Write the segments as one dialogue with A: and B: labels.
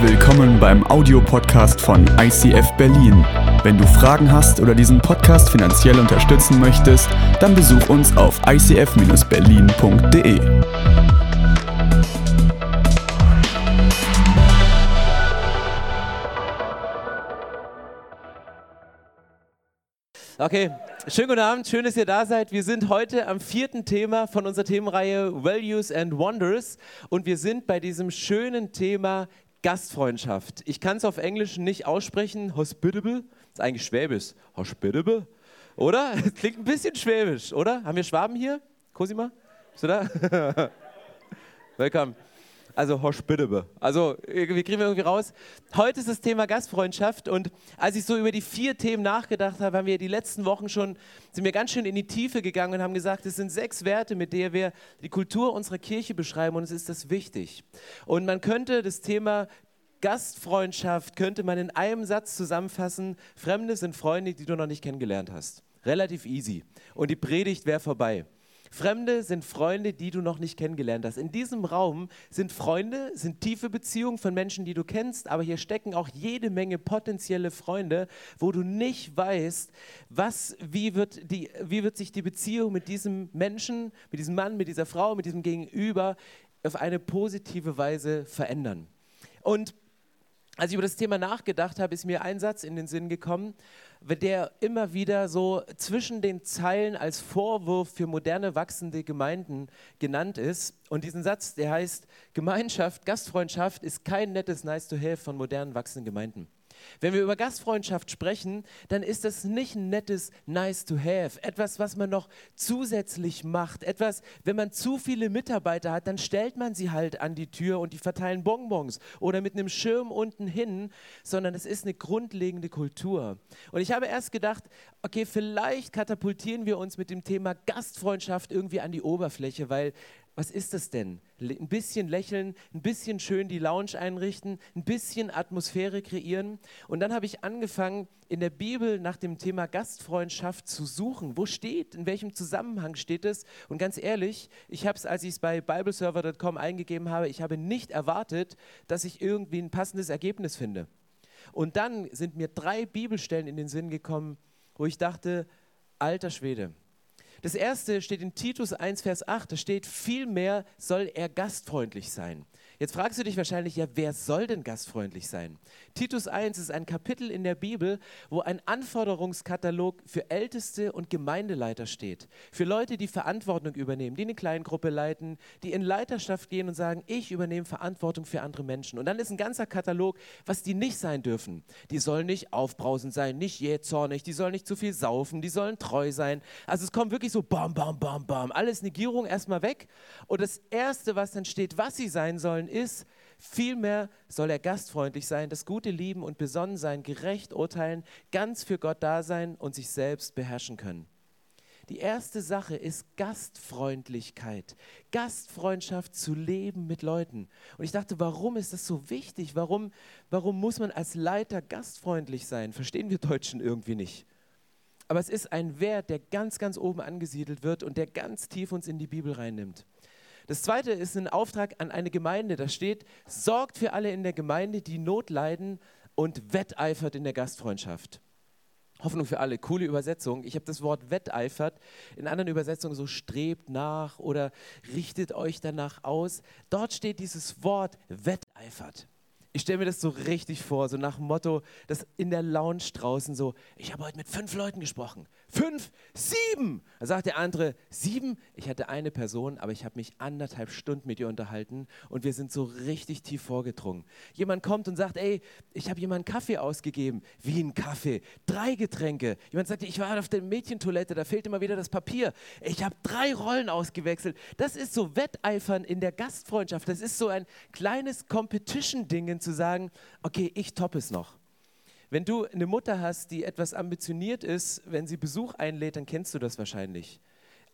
A: Willkommen beim Audiopodcast von ICF Berlin. Wenn du Fragen hast oder diesen Podcast finanziell unterstützen möchtest, dann besuch uns auf icf-berlin.de.
B: Okay, schönen guten Abend, schön, dass ihr da seid. Wir sind heute am vierten Thema von unserer Themenreihe Values and Wonders und wir sind bei diesem schönen Thema Gastfreundschaft. Ich kann es auf Englisch nicht aussprechen, hospitable, ist eigentlich Schwäbisch. Hospitable, oder? Klingt ein bisschen schwäbisch, oder? Haben wir Schwaben hier? Cosima, bist du da? Willkommen. Also hospitable. Also wir kriegen wir irgendwie raus. Heute ist das Thema Gastfreundschaft und als ich so über die vier Themen nachgedacht habe, haben wir die letzten Wochen schon, sind wir ganz schön in die Tiefe gegangen und haben gesagt, es sind sechs Werte, mit denen wir die Kultur unserer Kirche beschreiben und es ist das wichtig. Und man könnte das Thema Gastfreundschaft, könnte man in einem Satz zusammenfassen, Fremde sind Freunde, die du noch nicht kennengelernt hast. Relativ easy. Und die Predigt wäre vorbei. Fremde sind Freunde, die du noch nicht kennengelernt hast. In diesem Raum sind Freunde, sind tiefe Beziehungen von Menschen, die du kennst, aber hier stecken auch jede Menge potenzielle Freunde, wo du nicht weißt, was, wie, wird die, wie wird sich die Beziehung mit diesem Menschen, mit diesem Mann, mit dieser Frau, mit diesem Gegenüber auf eine positive Weise verändern. Und als ich über das Thema nachgedacht habe, ist mir ein Satz in den Sinn gekommen, der immer wieder so zwischen den Zeilen als Vorwurf für moderne wachsende Gemeinden genannt ist. Und diesen Satz, der heißt, Gemeinschaft, Gastfreundschaft ist kein nettes Nice-to-have von modernen wachsenden Gemeinden. Wenn wir über Gastfreundschaft sprechen, dann ist das nicht ein nettes Nice to have, etwas, was man noch zusätzlich macht, etwas, wenn man zu viele Mitarbeiter hat, dann stellt man sie halt an die Tür und die verteilen Bonbons oder mit einem Schirm unten hin, sondern es ist eine grundlegende Kultur. Und ich habe erst gedacht, okay, vielleicht katapultieren wir uns mit dem Thema Gastfreundschaft irgendwie an die Oberfläche, weil was ist das denn? Ein bisschen lächeln, ein bisschen schön die Lounge einrichten, ein bisschen Atmosphäre kreieren. Und dann habe ich angefangen, in der Bibel nach dem Thema Gastfreundschaft zu suchen. Wo steht, in welchem Zusammenhang steht es? Und ganz ehrlich, ich habe es, als ich es bei bibleserver.com eingegeben habe, ich habe nicht erwartet, dass ich irgendwie ein passendes Ergebnis finde. Und dann sind mir drei Bibelstellen in den Sinn gekommen, wo ich dachte, alter Schwede, das erste steht in Titus 1, Vers 8. Da steht, vielmehr soll er gastfreundlich sein. Jetzt fragst du dich wahrscheinlich, ja, wer soll denn gastfreundlich sein? Titus 1 ist ein Kapitel in der Bibel, wo ein Anforderungskatalog für Älteste und Gemeindeleiter steht. Für Leute, die Verantwortung übernehmen, die eine Kleingruppe leiten, die in Leiterschaft gehen und sagen, ich übernehme Verantwortung für andere Menschen. Und dann ist ein ganzer Katalog, was die nicht sein dürfen. Die sollen nicht aufbrausend sein, nicht jähzornig, die sollen nicht zu viel saufen, die sollen treu sein. Also es kommt wirklich so bam, bam, bam, bam, alles Negierung erstmal weg. Und das Erste, was dann steht, was sie sein sollen, ist, vielmehr soll er gastfreundlich sein, das Gute lieben und besonnen sein, gerecht urteilen, ganz für Gott da sein und sich selbst beherrschen können. Die erste Sache ist Gastfreundlichkeit, Gastfreundschaft zu leben mit Leuten. Und ich dachte, warum ist das so wichtig? Warum, warum muss man als Leiter gastfreundlich sein? Verstehen wir Deutschen irgendwie nicht. Aber es ist ein Wert, der ganz, ganz oben angesiedelt wird und der ganz tief uns in die Bibel reinnimmt. Das zweite ist ein Auftrag an eine Gemeinde. Da steht, sorgt für alle in der Gemeinde, die Not leiden und wetteifert in der Gastfreundschaft. Hoffnung für alle, coole Übersetzung. Ich habe das Wort wetteifert in anderen Übersetzungen so strebt nach oder richtet euch danach aus. Dort steht dieses Wort wetteifert. Ich stelle mir das so richtig vor, so nach dem Motto, dass in der Lounge draußen so, ich habe heute mit fünf Leuten gesprochen. Fünf, sieben. Da sagt der andere, sieben? Ich hatte eine Person, aber ich habe mich anderthalb Stunden mit ihr unterhalten und wir sind so richtig tief vorgedrungen. Jemand kommt und sagt, ey, ich habe jemandem Kaffee ausgegeben. Wie ein Kaffee? Drei Getränke. Jemand sagt, ich war auf der Mädchentoilette, da fehlt immer wieder das Papier. Ich habe drei Rollen ausgewechselt. Das ist so Wetteifern in der Gastfreundschaft. Das ist so ein kleines Competition-Ding zu sagen, okay, ich toppe es noch. Wenn du eine Mutter hast, die etwas ambitioniert ist, wenn sie Besuch einlädt, dann kennst du das wahrscheinlich.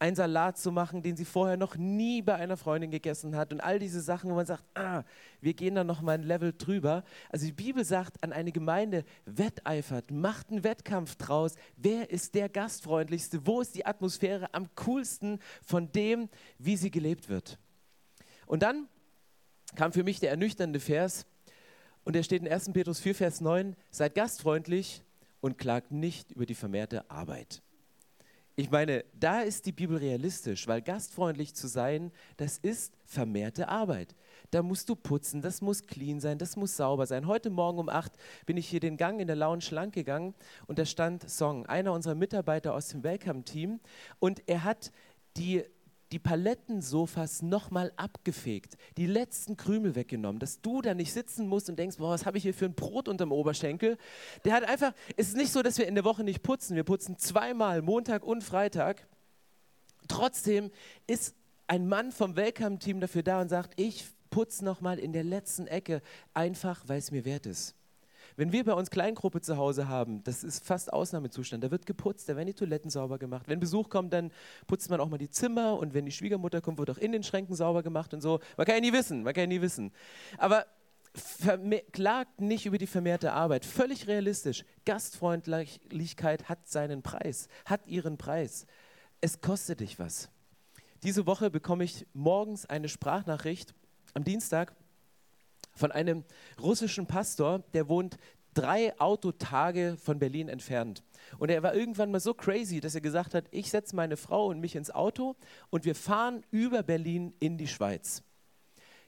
B: Einen Salat zu machen, den sie vorher noch nie bei einer Freundin gegessen hat und all diese Sachen, wo man sagt, ah, wir gehen da noch mal ein Level drüber. Also die Bibel sagt an eine Gemeinde, wetteifert, macht einen Wettkampf draus. Wer ist der gastfreundlichste? Wo ist die Atmosphäre am coolsten von dem, wie sie gelebt wird? Und dann kam für mich der ernüchternde Vers, Und er steht in 1. Petrus 4, Vers 9, seid gastfreundlich und klagt nicht über die vermehrte Arbeit. Ich meine, da ist die Bibel realistisch, weil gastfreundlich zu sein, das ist vermehrte Arbeit. Da musst du putzen, das muss clean sein, das muss sauber sein. Heute Morgen um 8 bin ich hier den Gang in der Lounge lang gegangen und da stand Song, einer unserer Mitarbeiter aus dem Welcome-Team und er hat die die Palettensofas nochmal abgefegt, die letzten Krümel weggenommen, dass du da nicht sitzen musst und denkst, boah, was habe ich hier für ein Brot unterm Oberschenkel. Der hat einfach, es ist nicht so, dass wir in der Woche nicht putzen, wir putzen zweimal, Montag und Freitag. Trotzdem ist ein Mann vom Welcome-Team dafür da und sagt, ich putze nochmal in der letzten Ecke, einfach weil es mir wert ist. Wenn wir bei uns Kleingruppe zu Hause haben, das ist fast Ausnahmezustand, da wird geputzt, da werden die Toiletten sauber gemacht. Wenn Besuch kommt, dann putzt man auch mal die Zimmer und wenn die Schwiegermutter kommt, wird auch in den Schränken sauber gemacht und so. Man kann ja nie wissen, man kann ja nie wissen. Aber klagt nicht über die vermehrte Arbeit. Völlig realistisch. Gastfreundlichkeit hat seinen Preis, hat ihren Preis. Es kostet dich was. Diese Woche bekomme ich morgens eine Sprachnachricht am Dienstag von einem russischen Pastor, der wohnt drei Autotage von Berlin entfernt. Und er war irgendwann mal so crazy, dass er gesagt hat, ich setze meine Frau und mich ins Auto und wir fahren über Berlin in die Schweiz.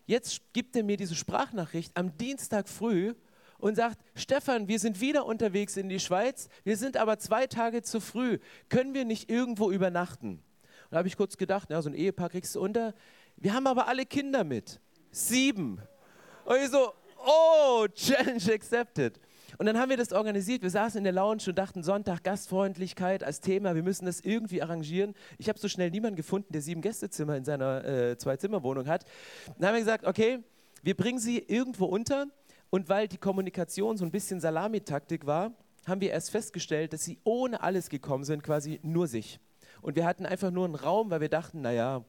B: Jetzt gibt er mir diese Sprachnachricht am Dienstag früh und sagt, Stefan, wir sind wieder unterwegs in die Schweiz, wir sind aber zwei Tage zu früh, können wir nicht irgendwo übernachten? Und da habe ich kurz gedacht, ja, so ein Ehepaar kriegst du unter. Wir haben aber alle Kinder mit. Sieben. Und ich so, oh, Challenge accepted. Und dann haben wir das organisiert. Wir saßen in der Lounge und dachten, Sonntag Gastfreundlichkeit als Thema. Wir müssen das irgendwie arrangieren. Ich habe so schnell niemanden gefunden, der sieben Gästezimmer in seiner äh, Zwei-Zimmer-Wohnung hat. Dann haben wir gesagt, okay, wir bringen sie irgendwo unter. Und weil die Kommunikation so ein bisschen Salamitaktik war, haben wir erst festgestellt, dass sie ohne alles gekommen sind, quasi nur sich. Und wir hatten einfach nur einen Raum, weil wir dachten, naja,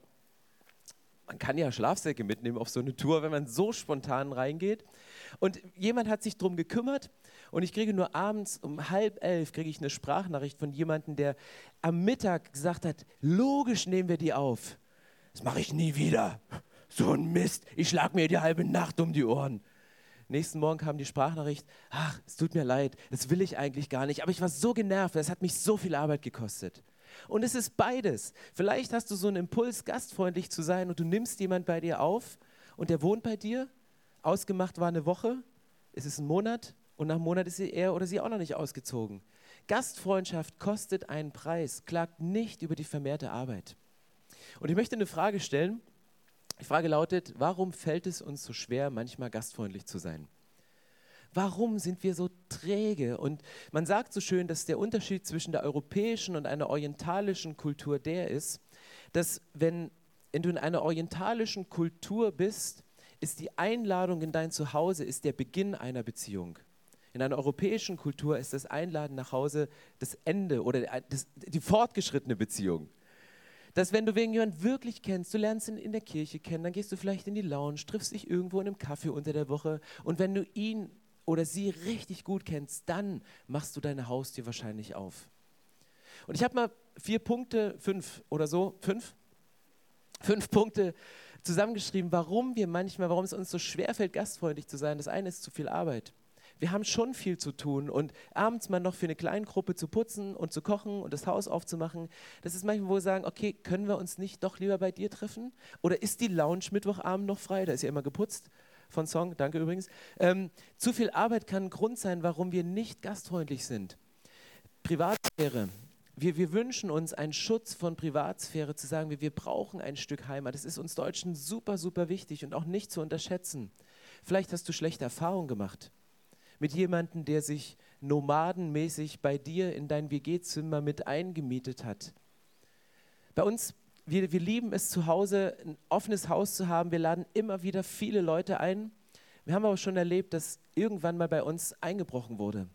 B: man kann ja Schlafsäcke mitnehmen auf so eine Tour, wenn man so spontan reingeht. Und jemand hat sich darum gekümmert und ich kriege nur abends um halb elf kriege ich eine Sprachnachricht von jemandem, der am Mittag gesagt hat, logisch nehmen wir die auf. Das mache ich nie wieder. So ein Mist. Ich schlag mir die halbe Nacht um die Ohren. Nächsten Morgen kam die Sprachnachricht, ach, es tut mir leid, das will ich eigentlich gar nicht, aber ich war so genervt, es hat mich so viel Arbeit gekostet. Und es ist beides. Vielleicht hast du so einen Impuls, gastfreundlich zu sein und du nimmst jemand bei dir auf und der wohnt bei dir. Ausgemacht war eine Woche, es ist ein Monat und nach einem Monat ist er oder sie auch noch nicht ausgezogen. Gastfreundschaft kostet einen Preis, klagt nicht über die vermehrte Arbeit. Und ich möchte eine Frage stellen. Die Frage lautet, warum fällt es uns so schwer, manchmal gastfreundlich zu sein? Warum sind wir so träge? Und man sagt so schön, dass der Unterschied zwischen der europäischen und einer orientalischen Kultur der ist, dass wenn, wenn du in einer orientalischen Kultur bist, ist die Einladung in dein Zuhause ist der Beginn einer Beziehung. In einer europäischen Kultur ist das Einladen nach Hause das Ende oder das, die fortgeschrittene Beziehung. Dass wenn du wegen jemanden wirklich kennst, du lernst ihn in der Kirche kennen, dann gehst du vielleicht in die Lounge, triffst dich irgendwo in einem Kaffee unter der Woche und wenn du ihn oder sie richtig gut kennst, dann machst du deine Haustür wahrscheinlich auf. Und ich habe mal vier Punkte, fünf oder so, fünf, fünf Punkte zusammengeschrieben, warum wir manchmal, warum es uns so schwerfällt, gastfreundlich zu sein. Das eine ist zu viel Arbeit. Wir haben schon viel zu tun und abends mal noch für eine kleine Gruppe zu putzen und zu kochen und das Haus aufzumachen, das ist manchmal, wo wir sagen, okay, können wir uns nicht doch lieber bei dir treffen? Oder ist die Lounge Mittwochabend noch frei? Da ist ja immer geputzt von Song, danke übrigens. Ähm, zu viel Arbeit kann ein Grund sein, warum wir nicht gastfreundlich sind. Privatsphäre. Wir, wir wünschen uns einen Schutz von Privatsphäre, zu sagen, wir, wir brauchen ein Stück Heimat. Das ist uns Deutschen super, super wichtig und auch nicht zu unterschätzen. Vielleicht hast du schlechte Erfahrungen gemacht mit jemandem, der sich nomadenmäßig bei dir in dein WG-Zimmer mit eingemietet hat. Bei uns wir, wir lieben es zu Hause, ein offenes Haus zu haben. Wir laden immer wieder viele Leute ein. Wir haben aber schon erlebt, dass irgendwann mal bei uns eingebrochen wurde.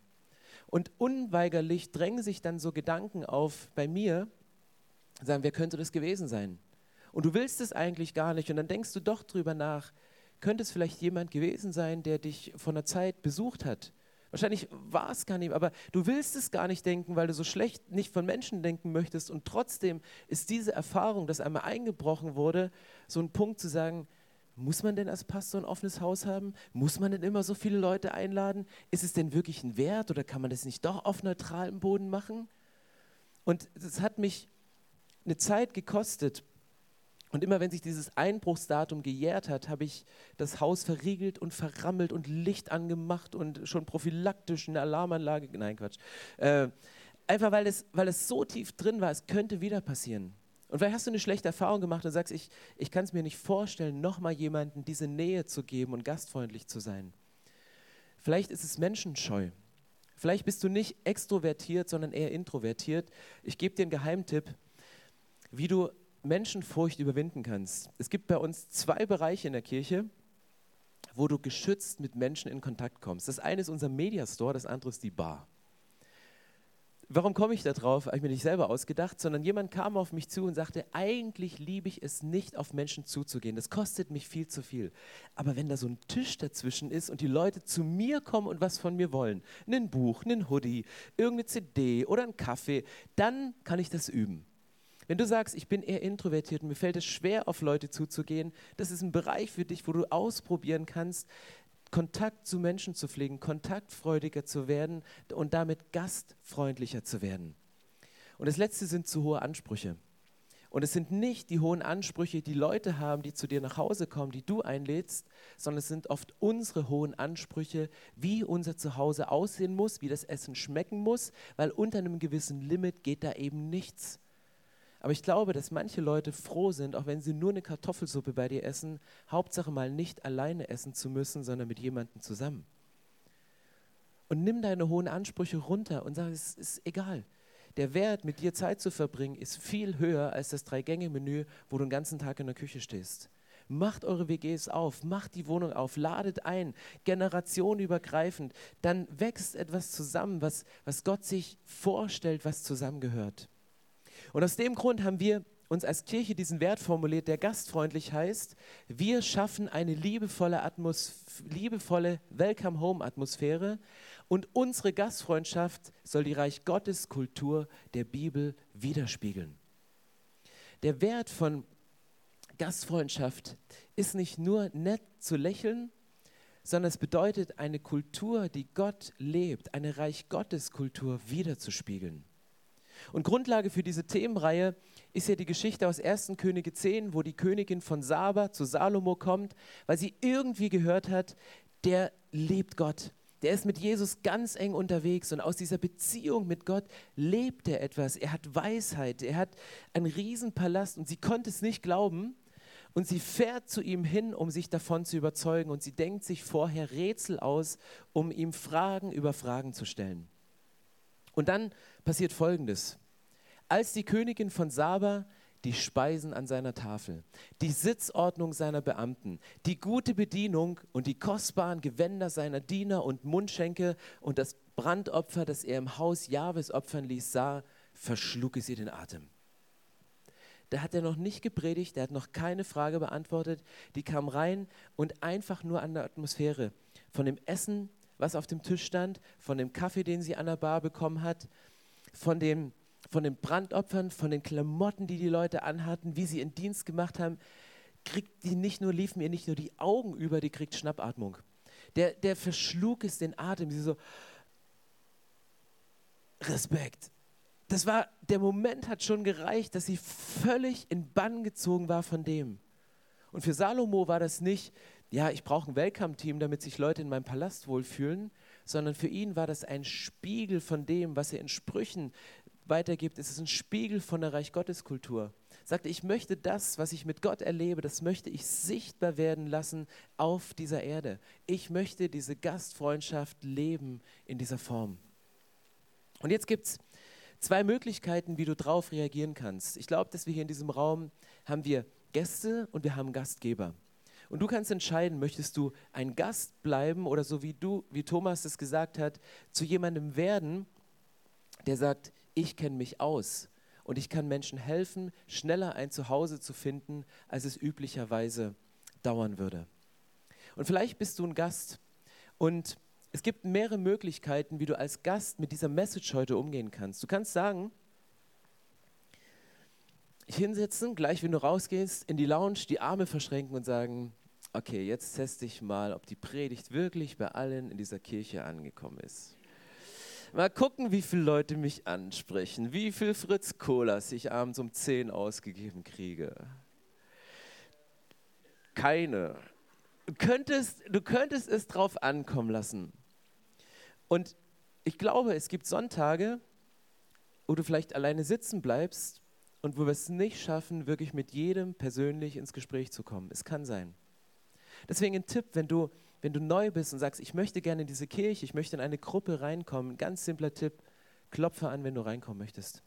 B: Und unweigerlich drängen sich dann so Gedanken auf bei mir, sagen, wer könnte das gewesen sein? Und du willst es eigentlich gar nicht. Und dann denkst du doch drüber nach, könnte es vielleicht jemand gewesen sein, der dich von der Zeit besucht hat? Wahrscheinlich war es gar nicht, aber du willst es gar nicht denken, weil du so schlecht nicht von Menschen denken möchtest. Und trotzdem ist diese Erfahrung, dass einmal eingebrochen wurde, so ein Punkt zu sagen, Muss man denn als Pastor ein offenes Haus haben? Muss man denn immer so viele Leute einladen? Ist es denn wirklich ein Wert oder kann man das nicht doch auf neutralem Boden machen? Und es hat mich eine Zeit gekostet. Und immer wenn sich dieses Einbruchsdatum gejährt hat, habe ich das Haus verriegelt und verrammelt und Licht angemacht und schon prophylaktisch eine Alarmanlage. Nein, Quatsch. Äh, einfach weil es, weil es so tief drin war, es könnte wieder passieren. Und vielleicht hast du eine schlechte Erfahrung gemacht und sagst, ich, ich kann es mir nicht vorstellen, nochmal jemandem diese Nähe zu geben und gastfreundlich zu sein. Vielleicht ist es menschenscheu. Vielleicht bist du nicht extrovertiert, sondern eher introvertiert. Ich gebe dir einen Geheimtipp, wie du Menschenfurcht überwinden kannst. Es gibt bei uns zwei Bereiche in der Kirche, wo du geschützt mit Menschen in Kontakt kommst. Das eine ist unser Mediastore, das andere ist die Bar. Warum komme ich da drauf? Habe ich mir nicht selber ausgedacht, sondern jemand kam auf mich zu und sagte, eigentlich liebe ich es nicht, auf Menschen zuzugehen. Das kostet mich viel zu viel. Aber wenn da so ein Tisch dazwischen ist und die Leute zu mir kommen und was von mir wollen, ein Buch, ein Hoodie, irgendeine CD oder einen Kaffee, dann kann ich das üben. Wenn du sagst, ich bin eher introvertiert und mir fällt es schwer, auf Leute zuzugehen, das ist ein Bereich für dich, wo du ausprobieren kannst, Kontakt zu Menschen zu pflegen, kontaktfreudiger zu werden und damit gastfreundlicher zu werden. Und das Letzte sind zu hohe Ansprüche. Und es sind nicht die hohen Ansprüche, die Leute haben, die zu dir nach Hause kommen, die du einlädst, sondern es sind oft unsere hohen Ansprüche, wie unser Zuhause aussehen muss, wie das Essen schmecken muss, weil unter einem gewissen Limit geht da eben nichts. Aber ich glaube, dass manche Leute froh sind, auch wenn sie nur eine Kartoffelsuppe bei dir essen, Hauptsache mal nicht alleine essen zu müssen, sondern mit jemandem zusammen. Und nimm deine hohen Ansprüche runter und sag, es ist egal. Der Wert, mit dir Zeit zu verbringen, ist viel höher als das Drei-Gänge-Menü, wo du den ganzen Tag in der Küche stehst. Macht eure WGs auf, macht die Wohnung auf, ladet ein, generationenübergreifend. Dann wächst etwas zusammen, was, was Gott sich vorstellt, was zusammengehört. Und aus dem Grund haben wir uns als Kirche diesen Wert formuliert, der gastfreundlich heißt, wir schaffen eine liebevolle, Atmos liebevolle Welcome-Home-Atmosphäre und unsere Gastfreundschaft soll die Reich Gottes Kultur der Bibel widerspiegeln. Der Wert von Gastfreundschaft ist nicht nur nett zu lächeln, sondern es bedeutet eine Kultur, die Gott lebt, eine Reich Gottes Kultur wiederzuspiegeln. Und Grundlage für diese Themenreihe ist ja die Geschichte aus 1. Könige 10, wo die Königin von Saba zu Salomo kommt, weil sie irgendwie gehört hat, der lebt Gott. Der ist mit Jesus ganz eng unterwegs und aus dieser Beziehung mit Gott lebt er etwas. Er hat Weisheit, er hat einen Riesenpalast und sie konnte es nicht glauben. Und sie fährt zu ihm hin, um sich davon zu überzeugen. Und sie denkt sich vorher Rätsel aus, um ihm Fragen über Fragen zu stellen. Und dann passiert Folgendes. Als die Königin von Saba die Speisen an seiner Tafel, die Sitzordnung seiner Beamten, die gute Bedienung und die kostbaren Gewänder seiner Diener und Mundschenke und das Brandopfer, das er im Haus Jahwes opfern ließ, sah, verschlug es ihr den Atem. Da hat er noch nicht gepredigt, er hat noch keine Frage beantwortet. Die kam rein und einfach nur an der Atmosphäre von dem Essen, was auf dem Tisch stand, von dem Kaffee, den sie an der Bar bekommen hat, von, dem, von den Brandopfern, von den Klamotten, die die Leute anhatten, wie sie ihren Dienst gemacht haben, kriegt die nicht nur, liefen ihr nicht nur die Augen über, die kriegt Schnappatmung. Der, der verschlug es den Atem. Sie so, Respekt. Das war, der Moment hat schon gereicht, dass sie völlig in Bann gezogen war von dem. Und für Salomo war das nicht, ja, ich brauche ein Welcome-Team, damit sich Leute in meinem Palast wohlfühlen, sondern für ihn war das ein Spiegel von dem, was er in Sprüchen weitergibt. Es ist ein Spiegel von der Reich Gottes Kultur. Sagte, ich möchte das, was ich mit Gott erlebe, das möchte ich sichtbar werden lassen auf dieser Erde. Ich möchte diese Gastfreundschaft leben in dieser Form. Und jetzt gibt es zwei Möglichkeiten, wie du darauf reagieren kannst. Ich glaube, dass wir hier in diesem Raum haben wir Gäste und wir haben Gastgeber. Und du kannst entscheiden, möchtest du ein Gast bleiben oder so wie du, wie Thomas es gesagt hat, zu jemandem werden, der sagt, ich kenne mich aus und ich kann Menschen helfen, schneller ein Zuhause zu finden, als es üblicherweise dauern würde. Und vielleicht bist du ein Gast und es gibt mehrere Möglichkeiten, wie du als Gast mit dieser Message heute umgehen kannst. Du kannst sagen, hinsetzen, gleich wenn du rausgehst, in die Lounge, die Arme verschränken und sagen, Okay, jetzt teste ich mal, ob die Predigt wirklich bei allen in dieser Kirche angekommen ist. Mal gucken, wie viele Leute mich ansprechen, wie viel Fritz Colas ich abends um 10 ausgegeben kriege. Keine. Du könntest, du könntest es drauf ankommen lassen. Und ich glaube, es gibt Sonntage, wo du vielleicht alleine sitzen bleibst und wo wir es nicht schaffen, wirklich mit jedem persönlich ins Gespräch zu kommen. Es kann sein. Deswegen ein Tipp, wenn du, wenn du neu bist und sagst, ich möchte gerne in diese Kirche, ich möchte in eine Gruppe reinkommen, ganz simpler Tipp, klopfe an, wenn du reinkommen möchtest.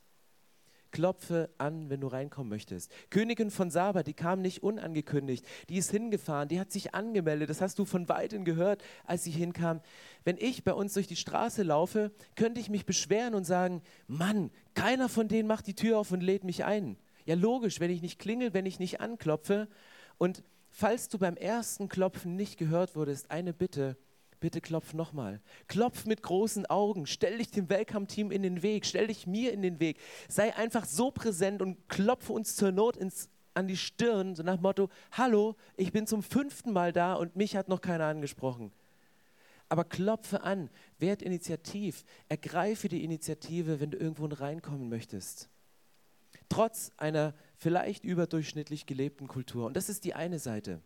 B: Klopfe an, wenn du reinkommen möchtest. Königin von Saba, die kam nicht unangekündigt, die ist hingefahren, die hat sich angemeldet, das hast du von weitem gehört, als sie hinkam. Wenn ich bei uns durch die Straße laufe, könnte ich mich beschweren und sagen, Mann, keiner von denen macht die Tür auf und lädt mich ein. Ja, logisch, wenn ich nicht klingel, wenn ich nicht anklopfe. Und falls du beim ersten Klopfen nicht gehört wurdest, eine Bitte, bitte klopf nochmal. Klopf mit großen Augen, stell dich dem Welcome-Team in den Weg, stell dich mir in den Weg. Sei einfach so präsent und klopfe uns zur Not ins, an die Stirn, so nach Motto, hallo, ich bin zum fünften Mal da und mich hat noch keiner angesprochen. Aber klopfe an, werd initiativ, ergreife die Initiative, wenn du irgendwo reinkommen möchtest. Trotz einer vielleicht überdurchschnittlich gelebten Kultur. Und das ist die eine Seite.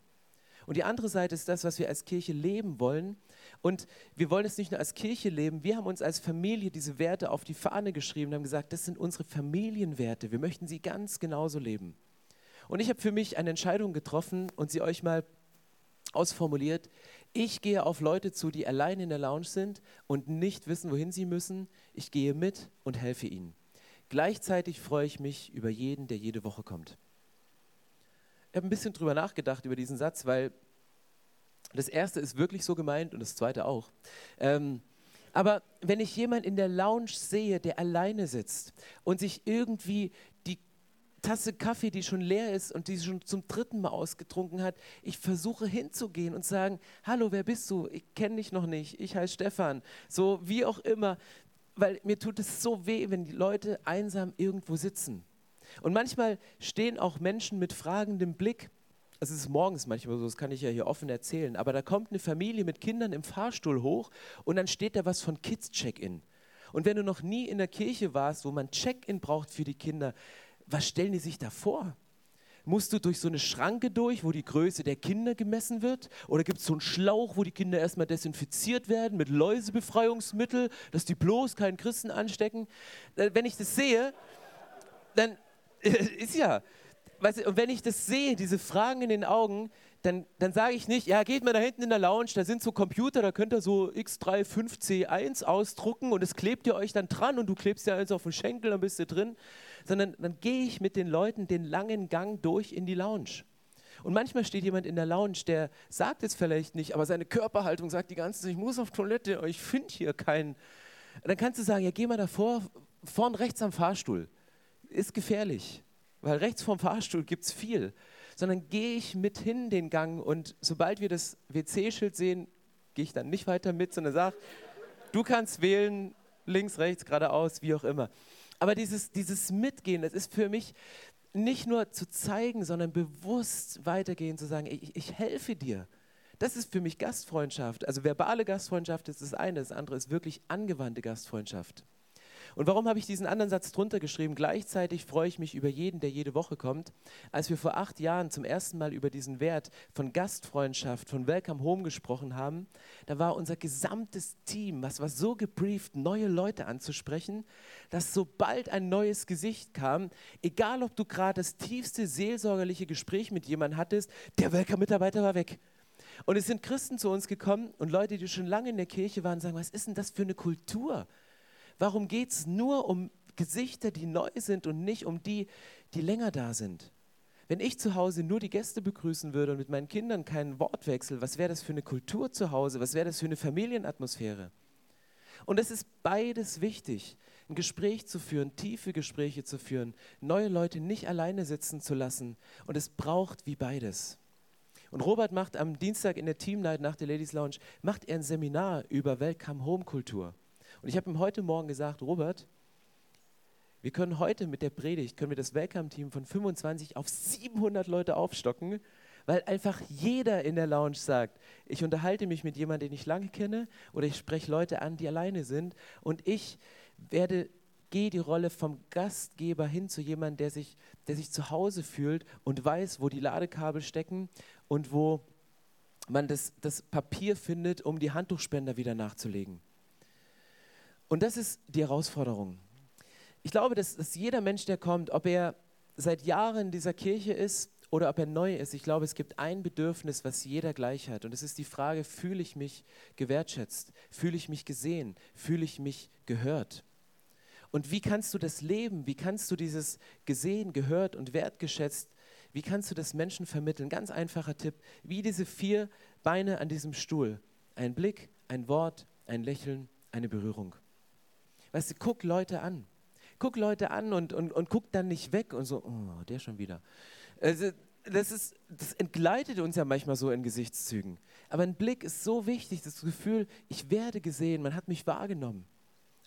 B: Und die andere Seite ist das, was wir als Kirche leben wollen. Und wir wollen es nicht nur als Kirche leben, wir haben uns als Familie diese Werte auf die Fahne geschrieben und haben gesagt, das sind unsere Familienwerte. Wir möchten sie ganz genauso leben. Und ich habe für mich eine Entscheidung getroffen und sie euch mal ausformuliert. Ich gehe auf Leute zu, die allein in der Lounge sind und nicht wissen, wohin sie müssen. Ich gehe mit und helfe ihnen. Gleichzeitig freue ich mich über jeden, der jede Woche kommt. Ich habe ein bisschen drüber nachgedacht über diesen Satz, weil das erste ist wirklich so gemeint und das zweite auch. Ähm, aber wenn ich jemanden in der Lounge sehe, der alleine sitzt und sich irgendwie die Tasse Kaffee, die schon leer ist und die schon zum dritten Mal ausgetrunken hat, ich versuche hinzugehen und sagen, hallo, wer bist du? Ich kenne dich noch nicht, ich heiße Stefan. So wie auch immer, weil mir tut es so weh, wenn die Leute einsam irgendwo sitzen. Und manchmal stehen auch Menschen mit fragendem Blick. Es ist morgens manchmal so, das kann ich ja hier offen erzählen, aber da kommt eine Familie mit Kindern im Fahrstuhl hoch und dann steht da was von Kids Check-in. Und wenn du noch nie in der Kirche warst, wo man Check-in braucht für die Kinder, was stellen die sich da vor? Musst du durch so eine Schranke durch, wo die Größe der Kinder gemessen wird? Oder gibt es so einen Schlauch, wo die Kinder erstmal desinfiziert werden mit Läusebefreiungsmittel, dass die bloß keinen Christen anstecken? Äh, wenn ich das sehe, dann ist ja, weißt du, und wenn ich das sehe, diese Fragen in den Augen, dann, dann sage ich nicht, ja, geht mal da hinten in der Lounge, da sind so Computer, da könnt ihr so X35C1 ausdrucken und es klebt ihr euch dann dran und du klebst ja eins auf den Schenkel, dann bist du drin. Sondern dann gehe ich mit den Leuten den langen Gang durch in die Lounge. Und manchmal steht jemand in der Lounge, der sagt es vielleicht nicht, aber seine Körperhaltung sagt die ganze Zeit, ich muss auf Toilette, ich finde hier keinen. Dann kannst du sagen, ja, geh mal davor, vorn rechts am Fahrstuhl ist gefährlich, weil rechts vom Fahrstuhl gibt es viel. Sondern gehe ich mit hin den Gang und sobald wir das WC-Schild sehen, gehe ich dann nicht weiter mit, sondern sage, du kannst wählen, links, rechts, geradeaus, wie auch immer. Aber dieses, dieses Mitgehen, das ist für mich nicht nur zu zeigen, sondern bewusst weitergehen, zu sagen, ich, ich helfe dir. Das ist für mich Gastfreundschaft. Also verbale Gastfreundschaft ist das eine, das andere ist wirklich angewandte Gastfreundschaft. Und warum habe ich diesen anderen Satz drunter geschrieben? Gleichzeitig freue ich mich über jeden, der jede Woche kommt. Als wir vor acht Jahren zum ersten Mal über diesen Wert von Gastfreundschaft, von Welcome Home gesprochen haben, da war unser gesamtes Team, was war so gebrieft, neue Leute anzusprechen, dass sobald ein neues Gesicht kam, egal ob du gerade das tiefste seelsorgerliche Gespräch mit jemandem hattest, der Welcome-Mitarbeiter war weg. Und es sind Christen zu uns gekommen und Leute, die schon lange in der Kirche waren, sagen, was ist denn das für eine Kultur? Warum geht es nur um Gesichter, die neu sind und nicht um die, die länger da sind? Wenn ich zu Hause nur die Gäste begrüßen würde und mit meinen Kindern keinen Wortwechsel, was wäre das für eine Kultur zu Hause? Was wäre das für eine Familienatmosphäre? Und es ist beides wichtig, ein Gespräch zu führen, tiefe Gespräche zu führen, neue Leute nicht alleine sitzen zu lassen. Und es braucht wie beides. Und Robert macht am Dienstag in der Team Night nach der Ladies Lounge, macht er ein Seminar über Welcome Home Kultur. Und ich habe ihm heute Morgen gesagt, Robert, wir können heute mit der Predigt, können wir das Welcome-Team von 25 auf 700 Leute aufstocken, weil einfach jeder in der Lounge sagt, ich unterhalte mich mit jemandem, den ich lange kenne, oder ich spreche Leute an, die alleine sind, und ich werde gehe die Rolle vom Gastgeber hin zu jemandem, der sich, der sich zu Hause fühlt und weiß, wo die Ladekabel stecken und wo man das, das Papier findet, um die Handtuchspender wieder nachzulegen. Und das ist die Herausforderung. Ich glaube, dass, dass jeder Mensch, der kommt, ob er seit Jahren in dieser Kirche ist oder ob er neu ist, ich glaube, es gibt ein Bedürfnis, was jeder gleich hat. Und es ist die Frage, fühle ich mich gewertschätzt? Fühle ich mich gesehen? Fühle ich mich gehört? Und wie kannst du das leben? Wie kannst du dieses gesehen, gehört und wertgeschätzt, wie kannst du das Menschen vermitteln? Ganz einfacher Tipp, wie diese vier Beine an diesem Stuhl. Ein Blick, ein Wort, ein Lächeln, eine Berührung. Weißt du, guck Leute an. Guck Leute an und, und, und guck dann nicht weg und so, oh, der schon wieder. Also, das, ist, das entgleitet uns ja manchmal so in Gesichtszügen. Aber ein Blick ist so wichtig, das Gefühl, ich werde gesehen, man hat mich wahrgenommen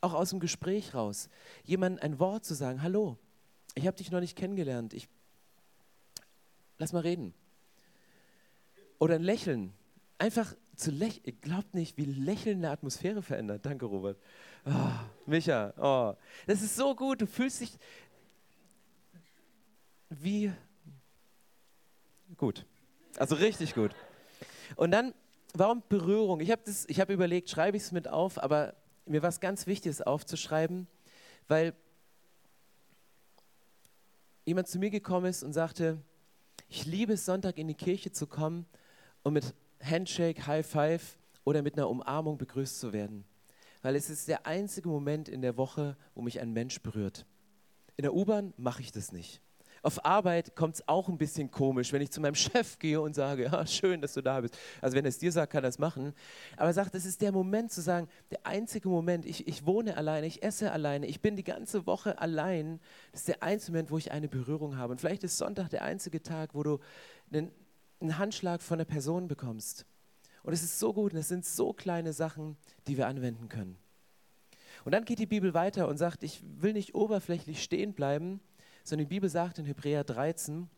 B: auch aus dem Gespräch raus, jemand ein Wort zu sagen, hallo, ich habe dich noch nicht kennengelernt, ich lass mal reden. Oder ein Lächeln, einfach zu lächeln, glaubt nicht, wie Lächeln eine Atmosphäre verändert. Danke, Robert. Oh, Micha, oh. das ist so gut, du fühlst dich wie gut. Also richtig gut. Und dann, warum Berührung? Ich habe hab überlegt, schreibe ich es mit auf, aber mir war es ganz wichtig, es aufzuschreiben, weil jemand zu mir gekommen ist und sagte, ich liebe es, Sonntag in die Kirche zu kommen und mit Handshake, High Five oder mit einer Umarmung begrüßt zu werden. Weil es ist der einzige Moment in der Woche, wo mich ein Mensch berührt. In der U-Bahn mache ich das nicht. Auf Arbeit kommt es auch ein bisschen komisch, wenn ich zu meinem Chef gehe und sage, ja, schön, dass du da bist. Also wenn er es dir sagt, kann er es machen. Aber er sagt, es ist der Moment zu sagen, der einzige Moment, ich, ich wohne alleine, ich esse alleine, ich bin die ganze Woche allein. Das ist der einzige Moment, wo ich eine Berührung habe. Und vielleicht ist Sonntag der einzige Tag, wo du einen, einen Handschlag von einer Person bekommst. Und es ist so gut und es sind so kleine Sachen, die wir anwenden können. Und dann geht die Bibel weiter und sagt, ich will nicht oberflächlich stehen bleiben, sondern die Bibel sagt in Hebräer 13,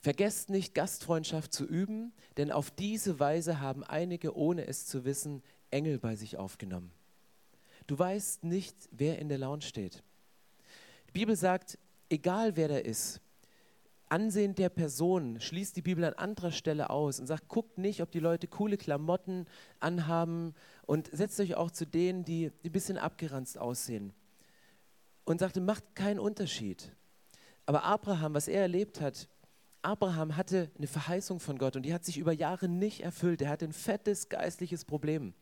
B: Vergesst nicht, Gastfreundschaft zu üben, denn auf diese Weise haben einige, ohne es zu wissen, Engel bei sich aufgenommen. Du weißt nicht, wer in der Lounge steht. Die Bibel sagt, egal wer da ist, Ansehen der Person schließt die Bibel an anderer Stelle aus und sagt, guckt nicht, ob die Leute coole Klamotten anhaben und setzt euch auch zu denen, die, die ein bisschen abgeranzt aussehen und sagte, macht keinen Unterschied. Aber Abraham, was er erlebt hat, Abraham hatte eine Verheißung von Gott und die hat sich über Jahre nicht erfüllt. Er hatte ein fettes geistliches Problem.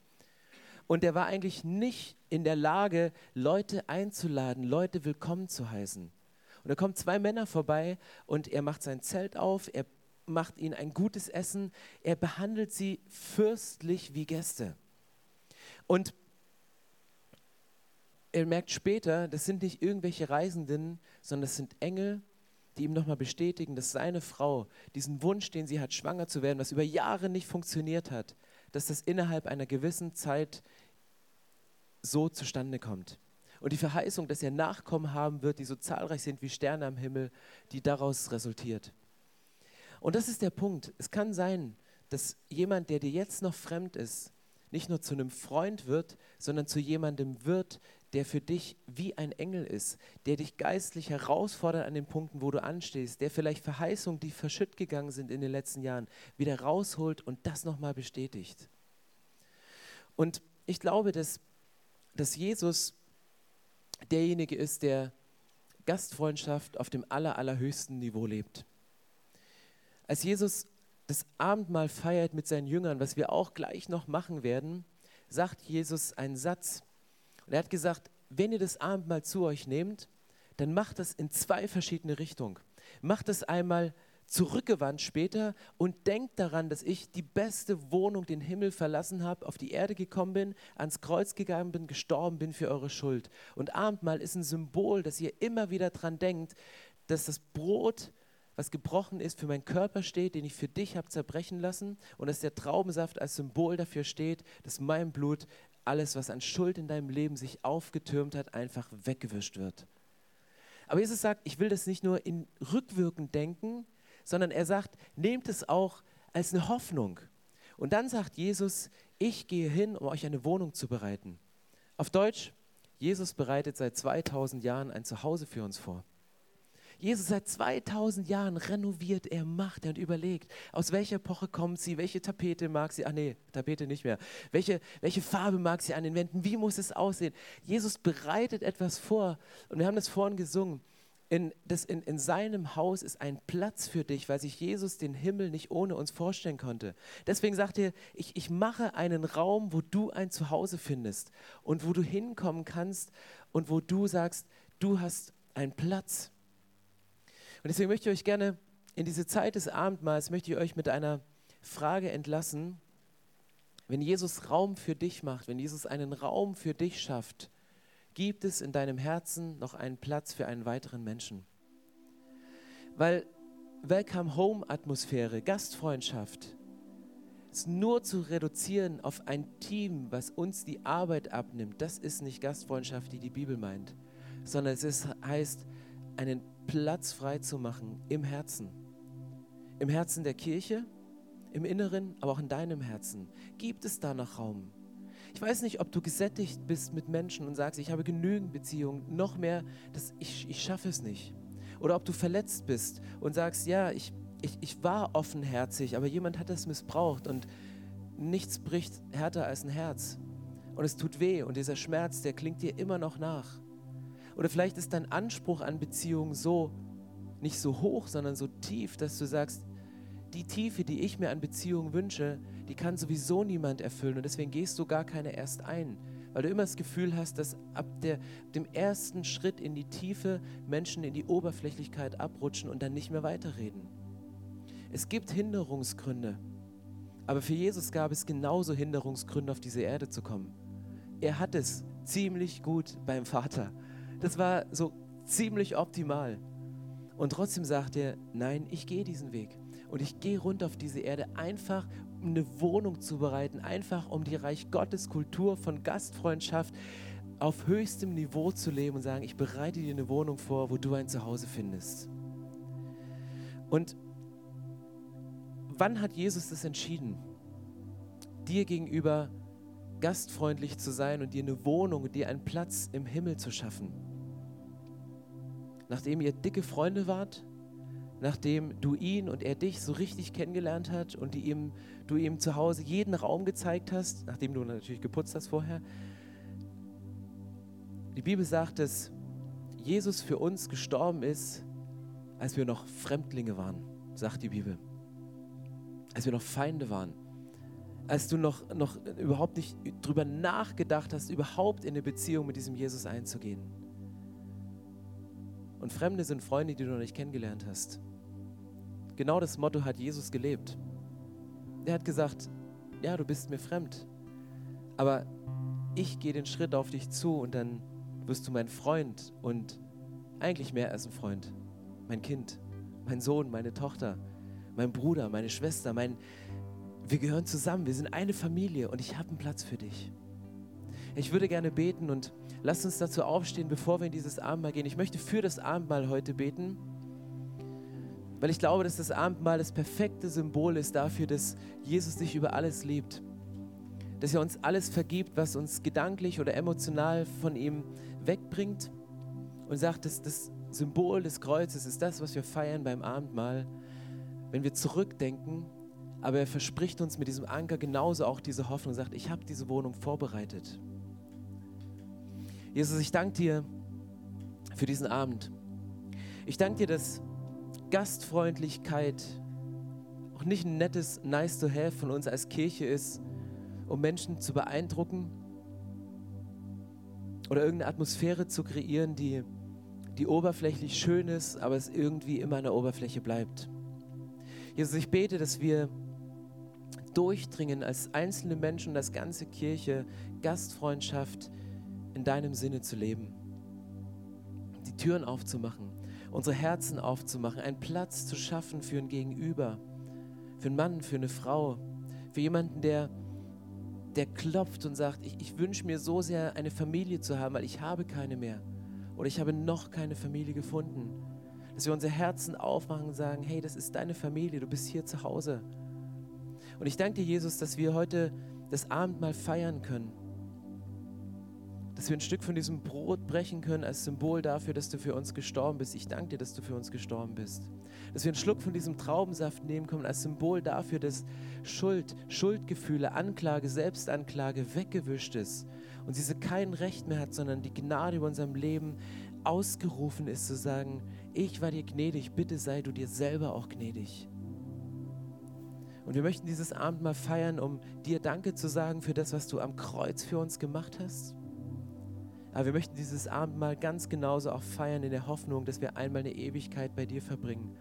B: Und er war eigentlich nicht in der Lage, Leute einzuladen, Leute willkommen zu heißen. Und da kommen zwei Männer vorbei und er macht sein Zelt auf, er macht ihnen ein gutes Essen, er behandelt sie fürstlich wie Gäste. Und er merkt später, das sind nicht irgendwelche Reisenden, sondern das sind Engel, die ihm nochmal bestätigen, dass seine Frau diesen Wunsch, den sie hat, schwanger zu werden, was über Jahre nicht funktioniert hat, dass das innerhalb einer gewissen Zeit so zustande kommt. Und die Verheißung, dass er Nachkommen haben wird, die so zahlreich sind wie Sterne am Himmel, die daraus resultiert. Und das ist der Punkt. Es kann sein, dass jemand, der dir jetzt noch fremd ist, nicht nur zu einem Freund wird, sondern zu jemandem wird, der für dich wie ein Engel ist, der dich geistlich herausfordert an den Punkten, wo du anstehst, der vielleicht Verheißungen, die verschütt gegangen sind in den letzten Jahren, wieder rausholt und das nochmal bestätigt. Und ich glaube, dass, dass Jesus derjenige ist, der Gastfreundschaft auf dem aller, allerhöchsten Niveau lebt. Als Jesus das Abendmahl feiert mit seinen Jüngern, was wir auch gleich noch machen werden, sagt Jesus einen Satz, und er hat gesagt, wenn ihr das Abendmahl zu euch nehmt, dann macht das in zwei verschiedene Richtungen. Macht es einmal zurückgewandt später und denkt daran, dass ich die beste Wohnung, den Himmel verlassen habe, auf die Erde gekommen bin, ans Kreuz gegangen bin, gestorben bin für eure Schuld. Und Abendmahl ist ein Symbol, dass ihr immer wieder daran denkt, dass das Brot, was gebrochen ist, für meinen Körper steht, den ich für dich habe zerbrechen lassen und dass der Traubensaft als Symbol dafür steht, dass mein Blut alles, was an Schuld in deinem Leben sich aufgetürmt hat, einfach weggewischt wird. Aber Jesus sagt, ich will das nicht nur in rückwirkend denken, sondern er sagt, nehmt es auch als eine Hoffnung. Und dann sagt Jesus, ich gehe hin, um euch eine Wohnung zu bereiten. Auf Deutsch, Jesus bereitet seit 2000 Jahren ein Zuhause für uns vor. Jesus seit 2000 Jahren renoviert er, macht er und überlegt, aus welcher Epoche kommt sie, welche Tapete mag sie, ach nee, Tapete nicht mehr, welche, welche Farbe mag sie an den Wänden, wie muss es aussehen. Jesus bereitet etwas vor und wir haben das vorhin gesungen. In, das in, in seinem Haus ist ein Platz für dich, weil sich Jesus den Himmel nicht ohne uns vorstellen konnte. Deswegen sagt er, ich, ich mache einen Raum, wo du ein Zuhause findest und wo du hinkommen kannst und wo du sagst, du hast einen Platz. Und deswegen möchte ich euch gerne in diese Zeit des Abendmahls, möchte ich euch mit einer Frage entlassen. Wenn Jesus Raum für dich macht, wenn Jesus einen Raum für dich schafft, gibt es in deinem Herzen noch einen Platz für einen weiteren Menschen? Weil Welcome Home Atmosphäre, Gastfreundschaft, ist nur zu reduzieren auf ein Team, was uns die Arbeit abnimmt, das ist nicht Gastfreundschaft, die die Bibel meint, sondern es ist, heißt, einen Platz frei zu machen im Herzen. Im Herzen der Kirche, im Inneren, aber auch in deinem Herzen. Gibt es da noch Raum? Ich weiß nicht, ob du gesättigt bist mit Menschen und sagst, ich habe genügend Beziehungen, noch mehr, das, ich, ich schaffe es nicht. Oder ob du verletzt bist und sagst, ja, ich, ich, ich war offenherzig, aber jemand hat das missbraucht und nichts bricht härter als ein Herz. Und es tut weh und dieser Schmerz, der klingt dir immer noch nach. Oder vielleicht ist dein Anspruch an Beziehungen so nicht so hoch, sondern so tief, dass du sagst, die Tiefe, die ich mir an Beziehungen wünsche, die kann sowieso niemand erfüllen und deswegen gehst du gar keine erst ein, weil du immer das Gefühl hast, dass ab der, dem ersten Schritt in die Tiefe Menschen in die Oberflächlichkeit abrutschen und dann nicht mehr weiterreden. Es gibt Hinderungsgründe, aber für Jesus gab es genauso Hinderungsgründe, auf diese Erde zu kommen. Er hat es ziemlich gut beim Vater. Das war so ziemlich optimal. Und trotzdem sagt er, nein, ich gehe diesen Weg. Und ich gehe runter auf diese Erde einfach, um eine Wohnung zu bereiten, einfach um die Reich Gottes Kultur von Gastfreundschaft auf höchstem Niveau zu leben und sagen, ich bereite dir eine Wohnung vor, wo du ein Zuhause findest. Und wann hat Jesus das entschieden? Dir gegenüber gastfreundlich zu sein und dir eine Wohnung, dir einen Platz im Himmel zu schaffen nachdem ihr dicke Freunde wart, nachdem du ihn und er dich so richtig kennengelernt hat und die ihm, du ihm zu Hause jeden Raum gezeigt hast, nachdem du natürlich geputzt hast vorher. Die Bibel sagt, dass Jesus für uns gestorben ist, als wir noch Fremdlinge waren, sagt die Bibel. Als wir noch Feinde waren. Als du noch, noch überhaupt nicht drüber nachgedacht hast, überhaupt in eine Beziehung mit diesem Jesus einzugehen. Und Fremde sind Freunde, die du noch nicht kennengelernt hast. Genau das Motto hat Jesus gelebt. Er hat gesagt, ja, du bist mir fremd, aber ich gehe den Schritt auf dich zu und dann wirst du mein Freund und eigentlich mehr als ein Freund, mein Kind, mein Sohn, meine Tochter, mein Bruder, meine Schwester, mein wir gehören zusammen, wir sind eine Familie und ich habe einen Platz für dich. Ich würde gerne beten und lasst uns dazu aufstehen, bevor wir in dieses Abendmahl gehen. Ich möchte für das Abendmahl heute beten, weil ich glaube, dass das Abendmahl das perfekte Symbol ist dafür, dass Jesus dich über alles liebt. Dass er uns alles vergibt, was uns gedanklich oder emotional von ihm wegbringt und sagt, dass das Symbol des Kreuzes ist das, was wir feiern beim Abendmahl, wenn wir zurückdenken aber er verspricht uns mit diesem Anker genauso auch diese Hoffnung, sagt, ich habe diese Wohnung vorbereitet. Jesus, ich danke dir für diesen Abend. Ich danke dir, dass Gastfreundlichkeit auch nicht ein nettes Nice to Have von uns als Kirche ist, um Menschen zu beeindrucken oder irgendeine Atmosphäre zu kreieren, die, die oberflächlich schön ist, aber es irgendwie immer an der Oberfläche bleibt. Jesus, ich bete, dass wir durchdringen als einzelne Menschen und als ganze Kirche Gastfreundschaft in deinem Sinne zu leben. Die Türen aufzumachen, unsere Herzen aufzumachen, einen Platz zu schaffen für ein Gegenüber, für einen Mann, für eine Frau, für jemanden, der, der klopft und sagt, ich, ich wünsche mir so sehr eine Familie zu haben, weil ich habe keine mehr oder ich habe noch keine Familie gefunden. dass wir unsere Herzen aufmachen und sagen, hey, das ist deine Familie, du bist hier zu Hause. Und ich danke dir, Jesus, dass wir heute das Abendmahl feiern können. Dass wir ein Stück von diesem Brot brechen können als Symbol dafür, dass du für uns gestorben bist. Ich danke dir, dass du für uns gestorben bist. Dass wir einen Schluck von diesem Traubensaft nehmen können als Symbol dafür, dass Schuld, Schuldgefühle, Anklage, Selbstanklage weggewischt ist und diese kein Recht mehr hat, sondern die Gnade über unserem Leben ausgerufen ist, zu sagen, ich war dir gnädig, bitte sei du dir selber auch gnädig. Und wir möchten dieses Abendmahl feiern, um dir Danke zu sagen für das, was du am Kreuz für uns gemacht hast. Aber wir möchten dieses Abendmahl ganz genauso auch feiern in der Hoffnung, dass wir einmal eine Ewigkeit bei dir verbringen.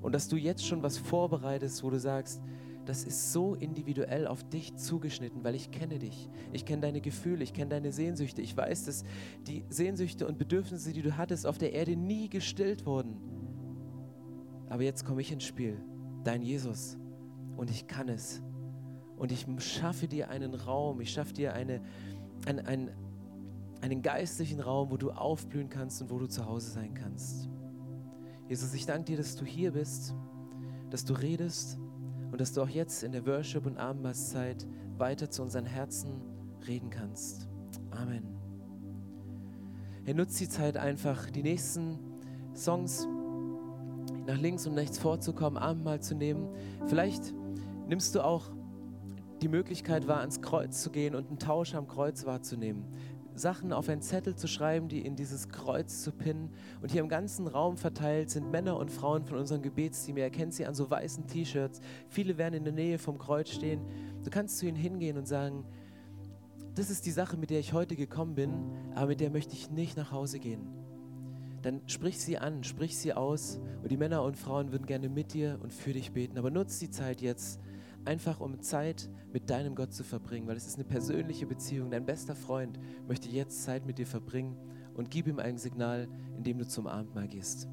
B: Und dass du jetzt schon was vorbereitest, wo du sagst, das ist so individuell auf dich zugeschnitten, weil ich kenne dich. Ich kenne deine Gefühle, ich kenne deine Sehnsüchte. Ich weiß, dass die Sehnsüchte und Bedürfnisse, die du hattest, auf der Erde nie gestillt wurden. Aber jetzt komme ich ins Spiel, dein Jesus. Und ich kann es. Und ich schaffe dir einen Raum, ich schaffe dir eine, ein, ein, einen geistlichen Raum, wo du aufblühen kannst und wo du zu Hause sein kannst. Jesus, ich danke dir, dass du hier bist, dass du redest und dass du auch jetzt in der Worship- und Abendmahlszeit weiter zu unseren Herzen reden kannst. Amen. Er nutzt die Zeit einfach, die nächsten Songs nach links und rechts vorzukommen, Abendmahl zu nehmen. Vielleicht nimmst du auch die Möglichkeit wahr, ans Kreuz zu gehen und einen Tausch am Kreuz wahrzunehmen. Sachen auf einen Zettel zu schreiben, die in dieses Kreuz zu pinnen. Und hier im ganzen Raum verteilt sind Männer und Frauen von unserem Gebetsteam. Ihr erkennt sie an so weißen T-Shirts. Viele werden in der Nähe vom Kreuz stehen. Du kannst zu ihnen hingehen und sagen, das ist die Sache, mit der ich heute gekommen bin, aber mit der möchte ich nicht nach Hause gehen. Dann sprich sie an, sprich sie aus und die Männer und Frauen würden gerne mit dir und für dich beten. Aber nutz die Zeit jetzt, einfach um Zeit mit deinem Gott zu verbringen, weil es ist eine persönliche Beziehung. Dein bester Freund möchte jetzt Zeit mit dir verbringen und gib ihm ein Signal, indem du zum Abendmahl gehst.